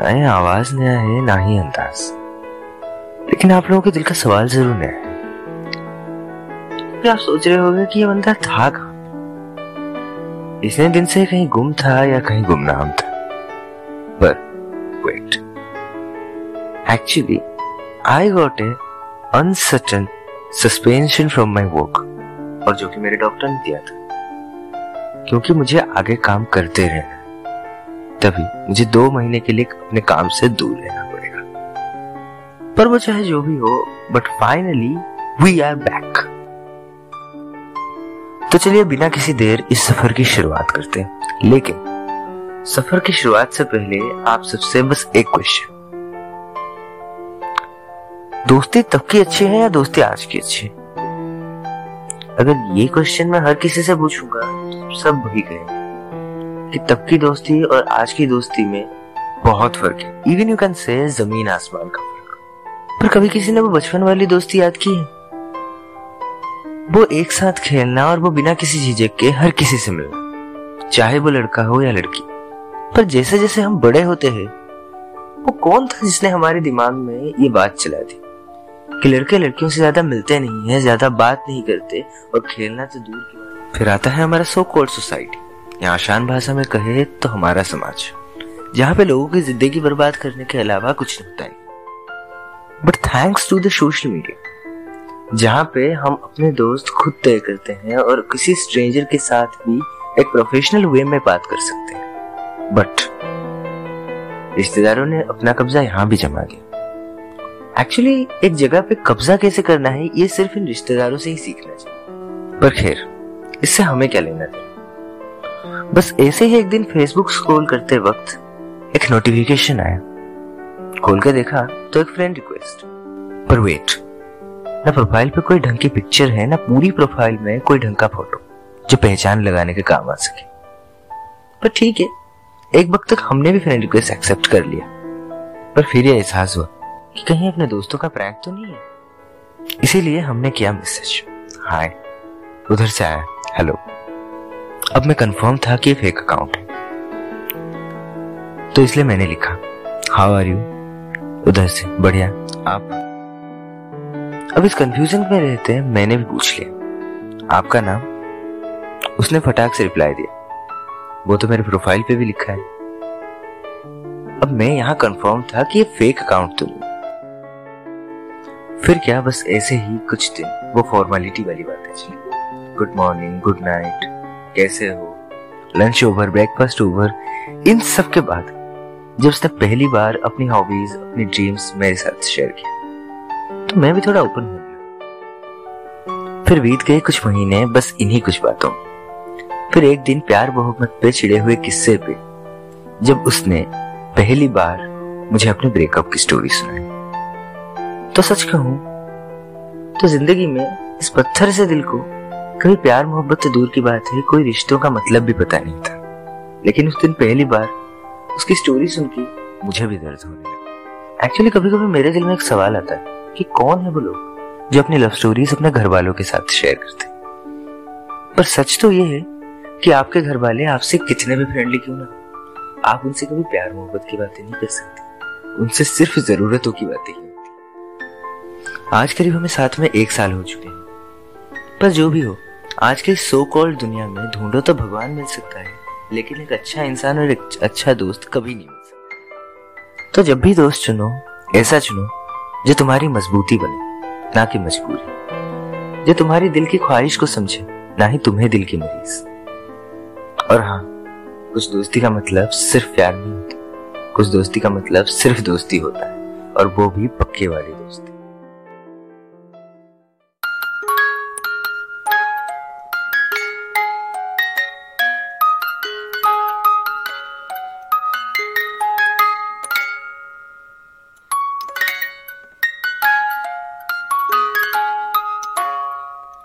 ना ही आवाज़ नया है ना ही अंदाज। लेकिन आप लोगों के दिल का सवाल ज़रूर नया है। फिर आप सोच रहे होंगे कि ये बंदा था कहाँ? इतने दिन से कहीं गुम था या कहीं गुमनाम था? पर wait actually I got a uncertain suspension from my work और जो कि मेरे डॉक्टर ने दिया था। क्योंकि मुझे आगे काम करते रहना तभी मुझे दो महीने के लिए अपने काम से दूर रहना पड़ेगा। पर वो चाहे जो भी हो but finally we are back तो चलिए बिना किसी देर इस सफ़र की शुरुआत करते हैं। लेकिन, सफ़र की शुरुआत से पहले आप सबसे बस एक क्वेश्चन दोस्ती तब की अच्छी है या दोस्ती आज की अच्छी है? अगर ये क्वेश्चन मैं हर किसी से पूछूँगा तो सब वही कहेंगे। कि तब की दोस्ती और आज की दोस्ती में बहुत फ़र्क है। इवन यू कैन से ज़मीन आसमान का फ़र्क। पर कभी किसी ने वो बचपन वाली दोस्ती याद की है? वो एक साथ खेलना और वो बिना किसी झिझक के हर किसी से मिलना, चाहे वो लड़का हो या लड़की। पर जैसे जैसे हम बड़े होते हैं, वो कौन था जिसने हमारे दिमाग में ये बात चला दी? कि लड़के लड़कियों से ज़्यादा मिलते नहीं है, ज़्यादा बात नहीं करते और खेलना तो दूर की फिर आता है हमारा सो कोल्ड सोसाइटी या आसान भाषा में कहे तो हमारा समाज। जहाँ पे लोगों की ज़िंदगी बर्बाद करने के अलावा कुछ नहीं। होता है but thanks to the social media जहाँ पे हम अपने दोस्त खुद तय करते हैं और किसी स्ट्रेंजर के साथ भी एक प्रोफेशनल वे में बात कर सकते हैं। बट रिश्तेदारों ने अपना कब्जा यहाँ भी जमा लिया एक्चुअली एक जगह पे कब्जा कैसे करना है, ये सिर्फ़ इन रिश्तेदारों से ही सीखना चाहिए। पर खैर, इससे हमें क्या लेना था बस ऐसे ही एक दिन फेसबुक स्क्रॉल करते वक्त एक नोटिफिकेशन आया। खोल के देखा तो एक फ्रेंड रिक्वेस्ट पर वेट ना प्रोफ़ाइल पे कोई ढंग की पिक्चर है, ना पूरी प्रोफ़ाइल में कोई ढंग का फ़ोटो जो पहचान लगाने के काम आ सके। पर ठीक है, एक वक्त तक हमने भी फ्रेंड रिक्वेस्ट एक्सेप्ट कर लिया। पर फिर यह एहसास हुआ कि कहीं अपने दोस्तों का प्रैंक तो नहीं है। इसीलिए हमने किया मैसेज हाय उधर से आया। हेलो अब मैं कंफर्म था कि फेक अकाउंट है। तो इसलिए मैंने लिखा हाउ आर यू उधर से, बढ़िया, आप? अब इस कंफ्यूजन में रहते हैं, मैंने भी पूछ लिया। आपका नाम? उसने फटाक से रिप्लाई दिया। वो तो मेरे प्रोफ़ाइल पे भी लिखा है। अब मैं यहाँ कंफर्म था कि ये फेक अकाउंट तो नहीं। फिर क्या, बस ऐसे ही कुछ दिन, वो फॉर्मेलिटी वाली बातें चली। गुड मॉर्निंग गुड नाइट कैसे हो? लंच ओवर ब्रेकफास्ट ओवर इन सब के बाद जब उसने पहली बार अपनी हॉबीज अपनी ड्रीम्स मेरे साथ शेयर किया तो मैं भी थोड़ा ओपन हो गया। फिर बीत गए कुछ महीने, बस इन्हीं कुछ बातों। फिर एक दिन प्यार मोहब्बत पे चिड़े हुए किस्से पे, जब उसने पहली बार मुझे अपने ब्रेकअप की स्टोरी सुनाई। तो सच कहूँ तो ज़िंदगी में इस पत्थर से दिल को कभी प्यार मोहब्बत तो दूर की बात है, कोई रिश्तों का मतलब भी पता नहीं था। लेकिन उस दिन पहली बार उसकी स्टोरी सुन के मुझे भी दर्द होने लगा। एक्चुअली कभी कभी मेरे दिल में एक सवाल आता है कि कौन है वो लोग जो अपनी लव स्टोरीज अपने घर वालों के साथ शेयर करते पर सच तो ये है कि आपके घर वाले आपसे कितने भी फ्रेंडली क्यों ना आप उनसे कभी प्यार मोहब्बत की बातें नहीं कर सकते। उनसे सिर्फ़ जरूरतों की बातें ही होती आज करीब हमें साथ में एक साल हो चुके हैं। पर जो भी हो आज के सो कॉल्ड दुनिया में ढूंढो तो भगवान मिल सकता है, लेकिन एक अच्छा इंसान और एक अच्छा दोस्त कभी नहीं मिल सकता। तो जब भी दोस्त चुनो, ऐसा चुनो, जो तुम्हारी मजबूती बने, ना कि मजबूरी। जो तुम्हारी दिल की ख्वाहिश को समझे, ना ही तुम्हें दिल की मरीज़। और हाँ कुछ दोस्ती का मतलब सिर्फ़ प्यार नहीं होता। कुछ दोस्ती का मतलब सिर्फ़ दोस्ती होता है, और वो भी पक्के वाली दोस्ती।